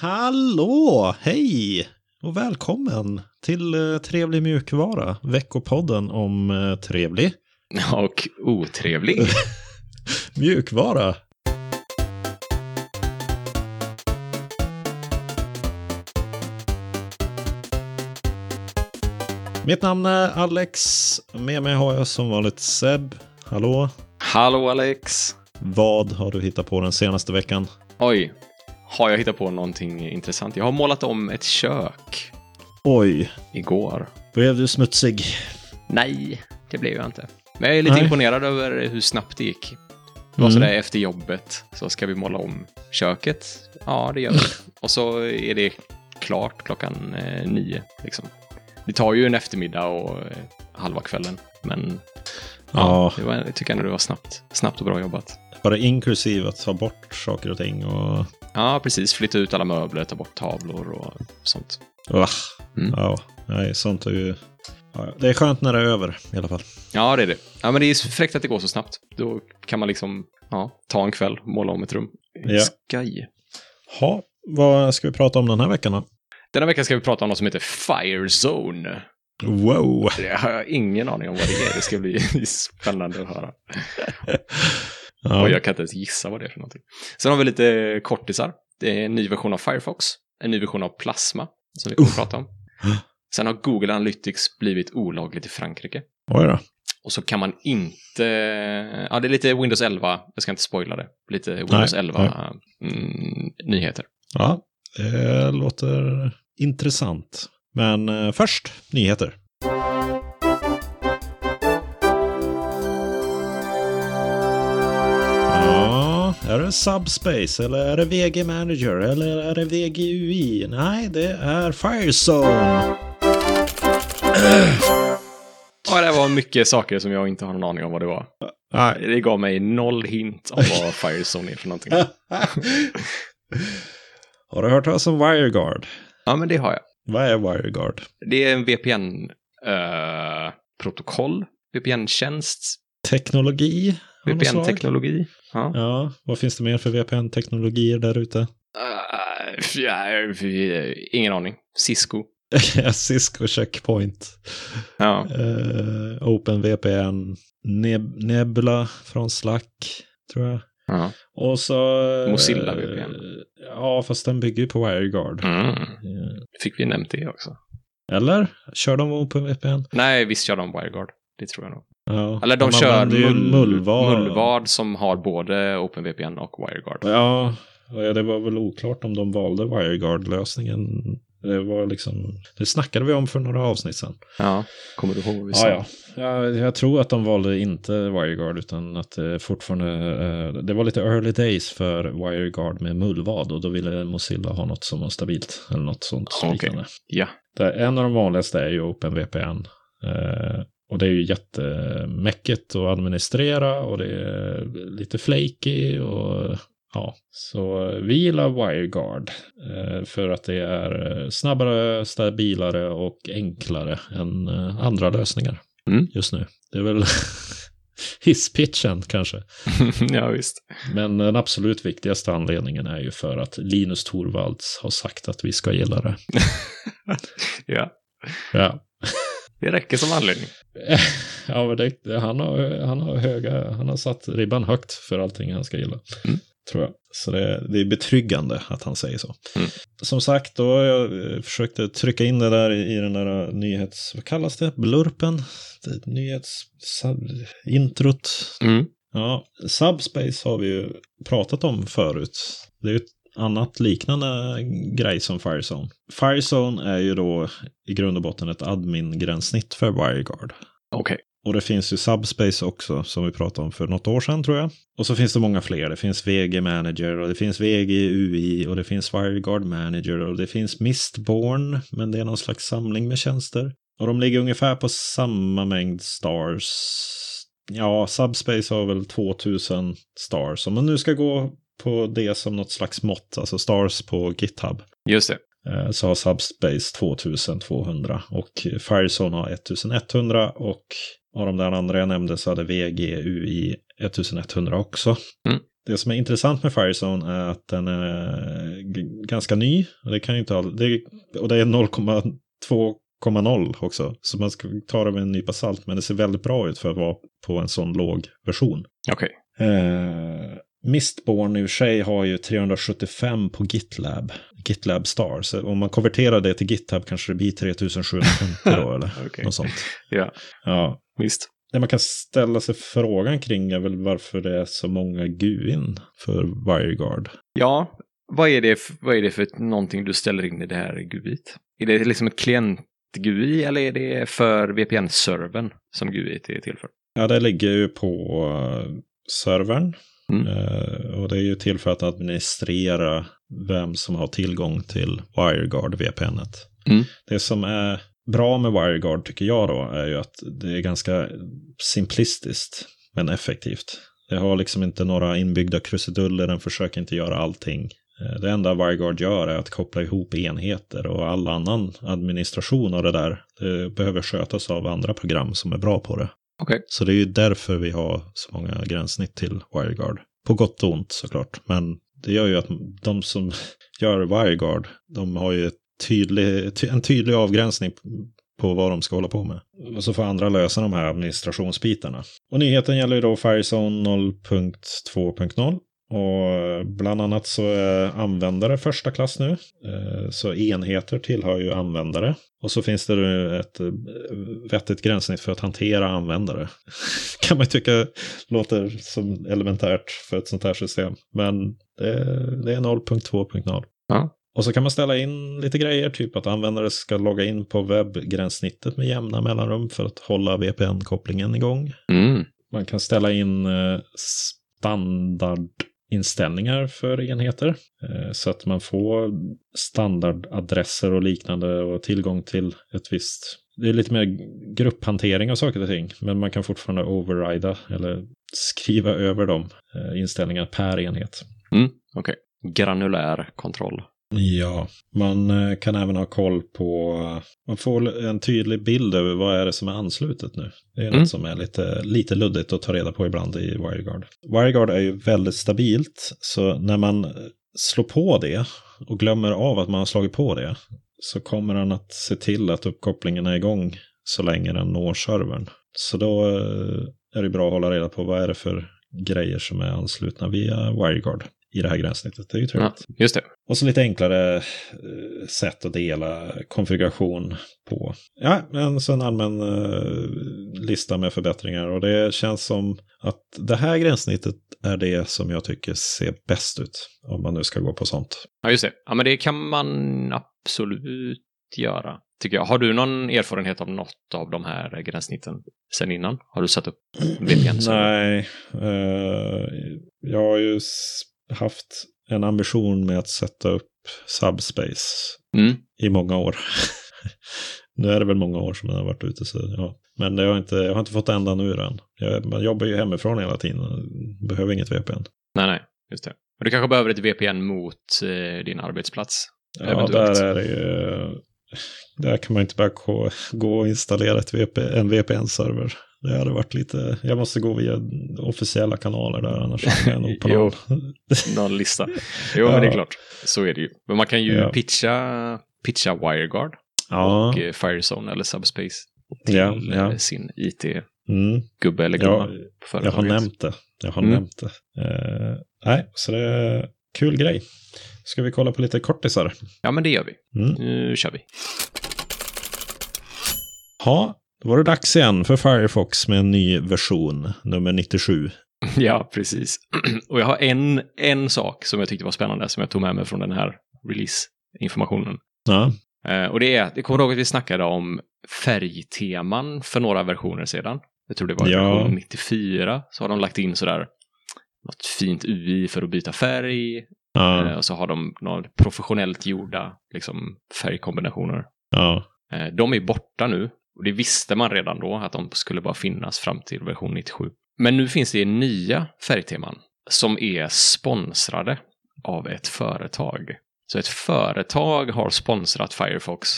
Hallå! Hej! Och välkommen till uh, Trevlig mjukvara, veckopodden om uh, trevlig och otrevlig mjukvara. Mitt namn är Alex. Med mig har jag som vanligt Seb. Hallå! Hallå Alex! Vad har du hittat på den senaste veckan? Oj, har jag hittat på någonting intressant? Jag har målat om ett kök. Oj. Igår. Blev du smutsig? Nej, det blev jag inte. Men jag är lite Nej. imponerad över hur snabbt det gick. Det var mm. sådär efter jobbet så ska vi måla om köket. Ja, det gör vi. Och så är det klart klockan eh, nio. Liksom. Det tar ju en eftermiddag och eh, halva kvällen. Men ja, ja. Det var, jag tycker ändå det var snabbt, snabbt och bra jobbat. Det inklusive att ta bort saker och ting? Och... Ja, precis. Flytta ut alla möbler, ta bort tavlor och sånt. Mm. Ja, nej, sånt är ju... Ja, det är skönt när det är över i alla fall. Ja, det är det. Ja, men det är fräckt att det går så snabbt. Då kan man liksom ja, ta en kväll, måla om ett rum. Ja. Skaj. Ha, vad ska vi prata om den här veckan då? Den här veckan ska vi prata om något som heter Firezone. Wow! Det har jag ingen aning om vad det är. Det ska bli spännande att höra. ja. Och jag kan inte ens gissa vad det är för någonting. Sen har vi lite kortisar. Det är en ny version av Firefox. En ny version av Plasma, som vi kommer prata om. Sen har Google Analytics blivit olagligt i Frankrike. Oj då. Och så kan man inte, ja det är lite Windows 11, jag ska inte spoila det, lite Windows nej, 11 nej. Mm, nyheter. Ja, det låter intressant. Men eh, först nyheter. Är det Subspace eller är det VG Manager eller är det VGUI? Nej, det är Firezone. Ja, det var mycket saker som jag inte har någon aning om vad det var. Nej. Det gav mig noll hint om vad Firezone är för någonting. har du hört talas om WireGuard? Ja, men det har jag. Vad är WireGuard? Det är en VPN-protokoll, uh, VPN-tjänst. Teknologi? VPN-teknologi. Ja. ja, vad finns det mer för VPN-teknologier där ute? Uh, ja, ingen aning. Cisco. Cisco Checkpoint. Ja. Uh, OpenVPN. Neb Nebula från Slack, tror jag. Ja. Och så... Mozilla VPN. Ja, fast den bygger ju på WireGuard. Mm. Fick vi nämnt det också? Eller? Kör de OpenVPN? Nej, visst kör de WireGuard. Det tror jag nog. Ja. Eller de kör mull mullvad. mullvad som har både OpenVPN och WireGuard. Ja, det var väl oklart om de valde WireGuard-lösningen det var liksom, det snackade vi om för några avsnitt sedan. Ja, kommer du ihåg vad vi sa? Ja, ja. Jag, jag tror att de valde inte WireGuard utan att det fortfarande, eh, det var lite early days för WireGuard med mullvad och då ville Mozilla ha något som var stabilt eller något sånt. Okay. Ja. En av de vanligaste är ju OpenVPN. Och det är ju jättemäckigt att administrera och det är lite flaky och Ja, så vi gillar WireGuard eh, för att det är eh, snabbare, stabilare och enklare än eh, andra lösningar mm. just nu. Det är väl hisspitchen kanske. ja, visst. Men den absolut viktigaste anledningen är ju för att Linus Torvalds har sagt att vi ska gilla det. ja. Ja. Det räcker som anledning. ja, men det, han, har, han har höga, han har satt ribban högt för allting han ska gilla. Mm tror jag. Så det, det är betryggande att han säger så. Mm. Som sagt, då jag eh, försökte trycka in det där i den där nyhets... Vad kallas det? Blurpen? Nyhetsintrot. Mm. Ja, Subspace har vi ju pratat om förut. Det är ju ett annat liknande grej som Firezone. Firezone är ju då i grund och botten ett admin-gränssnitt för WireGuard. Okej. Okay. Och det finns ju Subspace också som vi pratade om för något år sedan tror jag. Och så finns det många fler. Det finns VG Manager och det finns VG UI och det finns WireGuard Manager och det finns Mistborn. Men det är någon slags samling med tjänster. Och de ligger ungefär på samma mängd stars. Ja, Subspace har väl 2000 stars. Om man nu ska gå på det som något slags mått, alltså stars på GitHub. Just det. Eh, så har Subspace 2200 och Firezone har 1100 och av de där andra jag nämnde så hade VGUI 1100 också. Mm. det som är intressant med Firezone är att den är ganska ny. Och det kan inte all, det, och det är 0,2,0 också. Så man ska ta det med en nypa salt. Men det ser väldigt bra ut för att vara på en sån låg version. Okej. Okay. Eh, Mistborn i och för sig har ju 375 på GitLab. GitLab Star. Så om man konverterar det till GitHub kanske det blir 3750 då eller okay. något sånt. Ja. ja, visst. Det man kan ställa sig frågan kring är väl varför det är så många GUIn för WireGuard. Ja, vad är, det, vad är det för någonting du ställer in i det här GUIt? Är det liksom ett klient-GUI eller är det för VPN-servern som GUIt är till för? Ja, det ligger ju på uh, servern. Mm. Uh, och det är ju till för att administrera vem som har tillgång till WireGuard VPNet. Mm. Det som är bra med WireGuard tycker jag då är ju att det är ganska simplistiskt men effektivt. Det har liksom inte några inbyggda krusiduller, den försöker inte göra allting. Eh, det enda WireGuard gör är att koppla ihop enheter och all annan administration av det där det behöver skötas av andra program som är bra på det. Okay. Så det är ju därför vi har så många gränssnitt till WireGuard. På gott och ont såklart, men det gör ju att de som gör WireGuard, de har ju tydlig, en tydlig avgränsning på vad de ska hålla på med. Och så får andra lösa de här administrationsbitarna. Och nyheten gäller ju då Firezone 0.2.0. Och bland annat så är användare första klass nu. Eh, så enheter tillhör ju användare. Och så finns det nu ett eh, vettigt gränssnitt för att hantera användare. kan man tycka låter som elementärt för ett sånt här system. Men det är 0.2.0. Ja. Och så kan man ställa in lite grejer, typ att användare ska logga in på webbgränssnittet med jämna mellanrum för att hålla VPN-kopplingen igång. Mm. Man kan ställa in eh, inställningar för enheter. Eh, så att man får standardadresser och liknande och tillgång till ett visst... Det är lite mer grupphantering av saker och ting. Men man kan fortfarande overrida eller skriva över de eh, inställningarna per enhet. Mm, Okej. Okay. Granulär kontroll. Ja, man eh, kan även ha koll på, man får en tydlig bild över vad är det som är anslutet nu. Det är mm. något som är lite, lite luddigt att ta reda på ibland i WireGuard. WireGuard är ju väldigt stabilt, så när man slår på det och glömmer av att man har slagit på det så kommer den att se till att uppkopplingen är igång så länge den når servern. Så då eh, är det bra att hålla reda på vad är det för grejer som är anslutna via WireGuard i det här gränssnittet. Det är ju trevligt. Ja, just det. Och så lite enklare eh, sätt att dela konfiguration på. Ja, men så en allmän eh, lista med förbättringar. Och det känns som att det här gränssnittet är det som jag tycker ser bäst ut. Om man nu ska gå på sånt. Ja, just det. Ja, men det kan man absolut göra. Tycker jag. Har du någon erfarenhet av något av de här gränssnitten sen innan? Har du satt upp VPN? Nej, uh, jag har ju haft en ambition med att sätta upp Subspace mm. i många år. nu är det väl många år som jag har varit ute. Så, ja. Men jag har, inte, jag har inte fått ända nu än. Jag, man jobbar ju hemifrån hela tiden. Behöver inget VPN. Nej, nej, just det. Och du kanske behöver ett VPN mot eh, din arbetsplats? Ja, eventuellt. där är det ju... Där kan man inte bara gå och installera ett VP, en VPN-server. Det hade varit lite, jag måste gå via officiella kanaler där annars är jag nog på någon. någon lista. Jo, ja. men det är klart. Så är det ju. Men man kan ju ja. pitcha, pitcha WireGuard ja. och eh, Firezone eller Subspace till. Eh, sin IT-gubbe mm. eller gumma. Ja, jag har nämnt det. Jag har mm. nämnt det. Uh, nej, så det är kul grej. Ska vi kolla på lite kortisar? Ja, men det gör vi. Mm. Nu kör vi. Ja, då var det dags igen för Firefox med en ny version, nummer 97. Ja, precis. Och jag har en, en sak som jag tyckte var spännande som jag tog med mig från den här release-informationen. Ja. Eh, och det är, jag kommer ihåg att vi snackade om färgteman för några versioner sedan. Jag tror det var ja. version 94, så har de lagt in sådär något fint UI för att byta färg. Ja. Eh, och så har de några professionellt gjorda liksom, färgkombinationer. Ja. Eh, de är borta nu och det visste man redan då att de skulle bara finnas fram till version 97. Men nu finns det nya färgteman som är sponsrade av ett företag. Så ett företag har sponsrat Firefox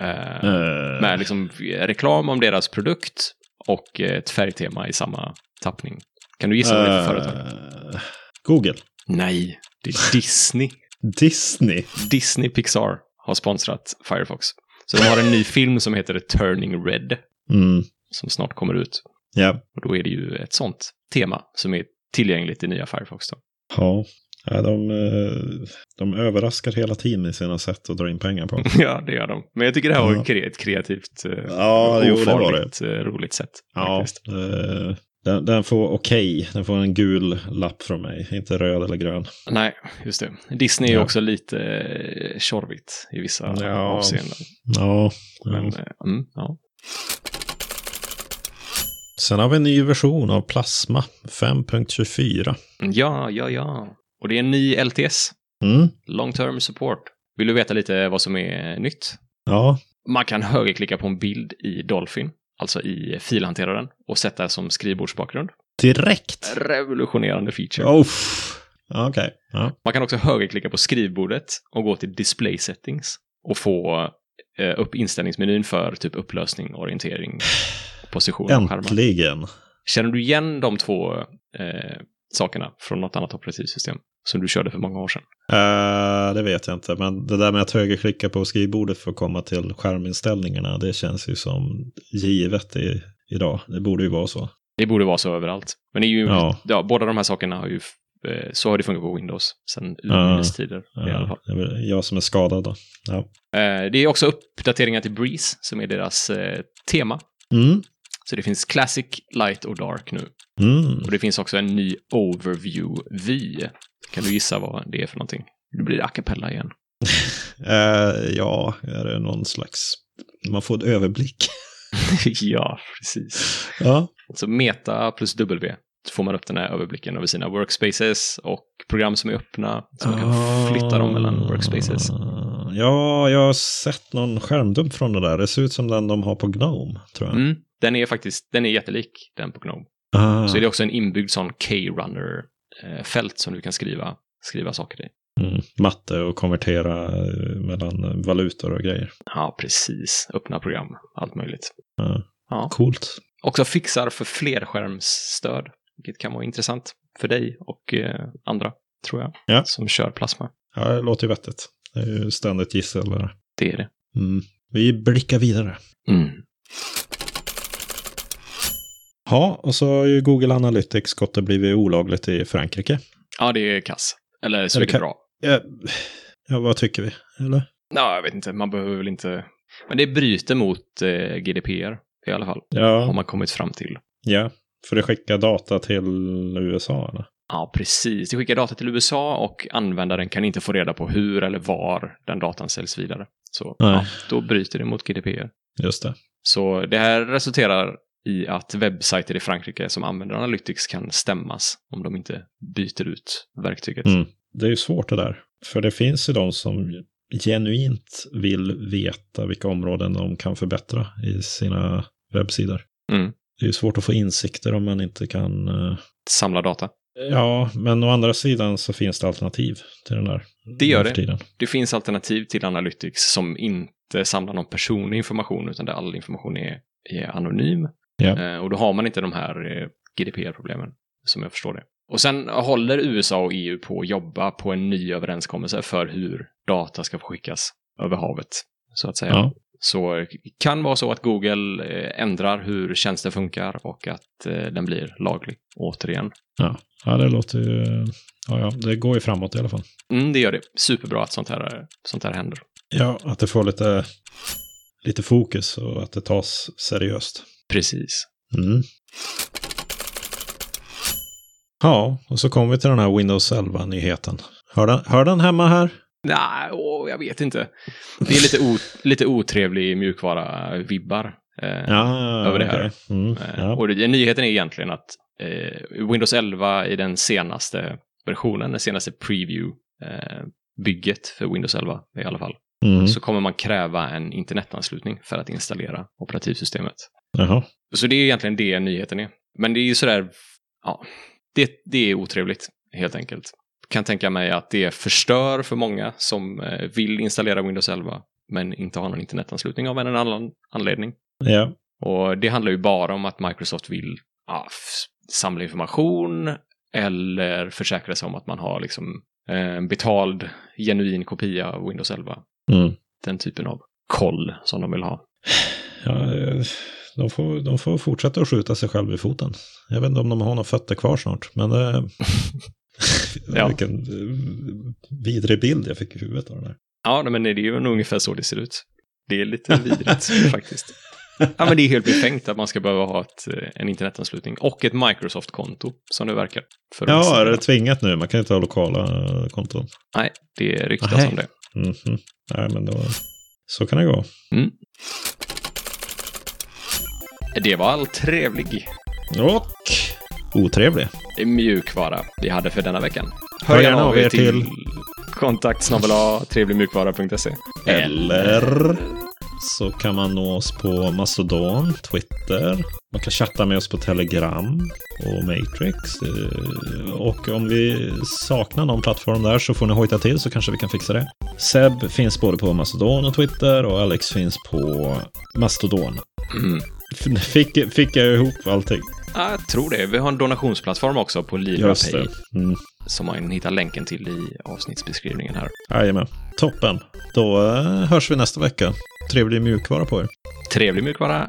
eh, uh. med liksom reklam om deras produkt och ett färgtema i samma tappning. Kan du gissa vad det är för företag? Google? Nej, det är Disney. Disney? Disney Pixar har sponsrat Firefox. Så de har en ny film som heter Turning Red. Mm. Som snart kommer ut. Ja. Och då är det ju ett sånt tema som är tillgängligt i nya Firefox. Då. Ja. Ja, de, eh, de överraskar hela tiden i sina sätt att dra in pengar på. ja, det gör de. Men jag tycker det här var ja. ett kreativt, eh, ja, jo, det var det. Eh, roligt sätt. Ja, eh, den, den, får okej. Okay. Den får en gul lapp från mig, inte röd eller grön. Nej, just det. Disney är ja. också lite eh, tjorvigt i vissa ja. avseenden. Ja. Men, ja. Mm, ja. Sen har vi en ny version av Plasma 5.24. Ja, ja, ja. Och det är en ny LTS. Mm. Long term support. Vill du veta lite vad som är nytt? Ja. Man kan högerklicka på en bild i Dolphin, alltså i filhanteraren, och sätta som skrivbordsbakgrund. Direkt? Revolutionerande feature. Oh. Okej. Okay. Ja. Man kan också högerklicka på skrivbordet och gå till display settings och få eh, upp inställningsmenyn för typ upplösning, orientering, position Äntligen! Känner du igen de två eh, sakerna från något annat operativsystem som du körde för många år sedan? Uh, det vet jag inte, men det där med att högerklicka på skrivbordet för att komma till skärminställningarna, det känns ju som givet i, idag. Det borde ju vara så. Det borde vara så överallt. Men det är ju, ja. ja båda de här sakerna har ju, eh, så har det funkat på Windows sen urminnes tider ja, i alla fall. Jag som är skadad då. Ja. Uh, det är också uppdateringar till Breeze som är deras uh, tema. Mm. Så det finns Classic, Light och Dark nu. Mm. Och det finns också en ny Overview-vy. Kan du gissa vad det är för någonting? Nu blir det a cappella igen. uh, ja, är det någon slags... Man får en överblick. ja, precis. Ja. Så meta plus W får man upp den här överblicken över sina workspaces och program som är öppna. Så man kan flytta dem mellan workspaces. Ja, jag har sett någon skärmdump från det där. Det ser ut som den de har på Gnome, tror jag. Mm, den är faktiskt den är jättelik den på Gnome. Ah. Så är det också en inbyggd sån K-runner-fält som du kan skriva, skriva saker i. Mm, matte och konvertera mellan valutor och grejer. Ja, precis. Öppna program, allt möjligt. Ja. Ja. Coolt. Också fixar för flerskärmsstöd, vilket kan vara intressant för dig och eh, andra, tror jag, ja. som kör plasma. Ja, det låter ju vettigt. Det är ju ständigt gissel. Det är det. Mm. Vi blickar vidare. Mm. Ja, och så har ju Google Analytics gått och blivit olagligt i Frankrike. Ja, det är kass. Eller så är det, det bra. Ja, ja, vad tycker vi? Eller? Ja, jag vet inte. Man behöver väl inte... Men det bryter mot eh, GDPR i alla fall. Ja. Har man kommit fram till. Ja, för det skickar data till USA eller? Ja, precis. Det skickar data till USA och användaren kan inte få reda på hur eller var den datan säljs vidare. Så ja, då bryter det mot GDPR. Just det. Så det här resulterar i att webbsajter i Frankrike som använder Analytics kan stämmas om de inte byter ut verktyget. Mm. Det är ju svårt det där. För det finns ju de som genuint vill veta vilka områden de kan förbättra i sina webbsidor. Mm. Det är ju svårt att få insikter om man inte kan... Uh... Samla data. Ja, men å andra sidan så finns det alternativ till den där. Det gör det. Det finns alternativ till Analytics som inte samlar någon personlig information utan där all information är, är anonym. Eh, och då har man inte de här eh, GDPR-problemen, som jag förstår det. Och sen håller USA och EU på att jobba på en ny överenskommelse för hur data ska få skickas över havet, så att säga. Ja. Så det kan vara så att Google eh, ändrar hur tjänsten funkar och att den blir laglig återigen. Ja, ja det låter ju... Ja, ja, det går ju framåt i alla fall. Mm, det gör det. Superbra att sånt här, sånt här händer. Ja, att det får lite, lite fokus och att det tas seriöst. Precis. Mm. Ja, och så kommer vi till den här Windows 11-nyheten. Hör den, hör den hemma här? Nej, åh, jag vet inte. Det är lite, o, lite otrevlig mjukvara-vibbar eh, ja, över det okay. här. Mm, ja. Och det, nyheten är egentligen att eh, Windows 11 i den senaste versionen, den senaste preview-bygget för Windows 11 i alla fall, mm. så kommer man kräva en internetanslutning för att installera operativsystemet. Jaha. Så det är egentligen det nyheten är. Men det är ju sådär, ja, det, det är otrevligt helt enkelt. Kan tänka mig att det förstör för många som eh, vill installera Windows 11 men inte har någon internetanslutning av en eller annan anledning. Ja. Och det handlar ju bara om att Microsoft vill ja, samla information eller försäkra sig om att man har liksom en betald genuin kopia av Windows 11. Mm. Den typen av koll som de vill ha. Ja, de, får, de får fortsätta att skjuta sig själva i foten. Jag vet inte om de har några fötter kvar snart, men det... ja. Vilken vidrig bild jag fick i huvudet av den här. Ja, men det är ju ungefär så det ser ut. Det är lite vidrigt faktiskt. Ja, men det är helt befängt att man ska behöva ha ett, en internetanslutning och ett Microsoft-konto, som det verkar. För ja, är det tvingat nu? Man kan inte ha lokala konton. Nej, det ryktas om det. Mm -hmm. Nej, men då... Så kan det gå. Mm. Det var all trevlig. Och otrevlig. Mjukvara vi hade för denna veckan. Hör gärna av er till, till... kontakt trevligmjukvara.se. Eller så kan man nå oss på Mastodon, Twitter. Man kan chatta med oss på Telegram och Matrix. Eh, och om vi saknar någon plattform där så får ni hojta till så kanske vi kan fixa det. Seb finns både på Mastodon och Twitter och Alex finns på Mastodon. Mm. Fick, fick jag ihop allting? Ja, jag tror det. Vi har en donationsplattform också på LibraPay. Mm. Som man hittar länken till i avsnittsbeskrivningen här. Jajamän. Toppen. Då eh, hörs vi nästa vecka. Trevlig mjukvara på er. Trevlig mjukvara.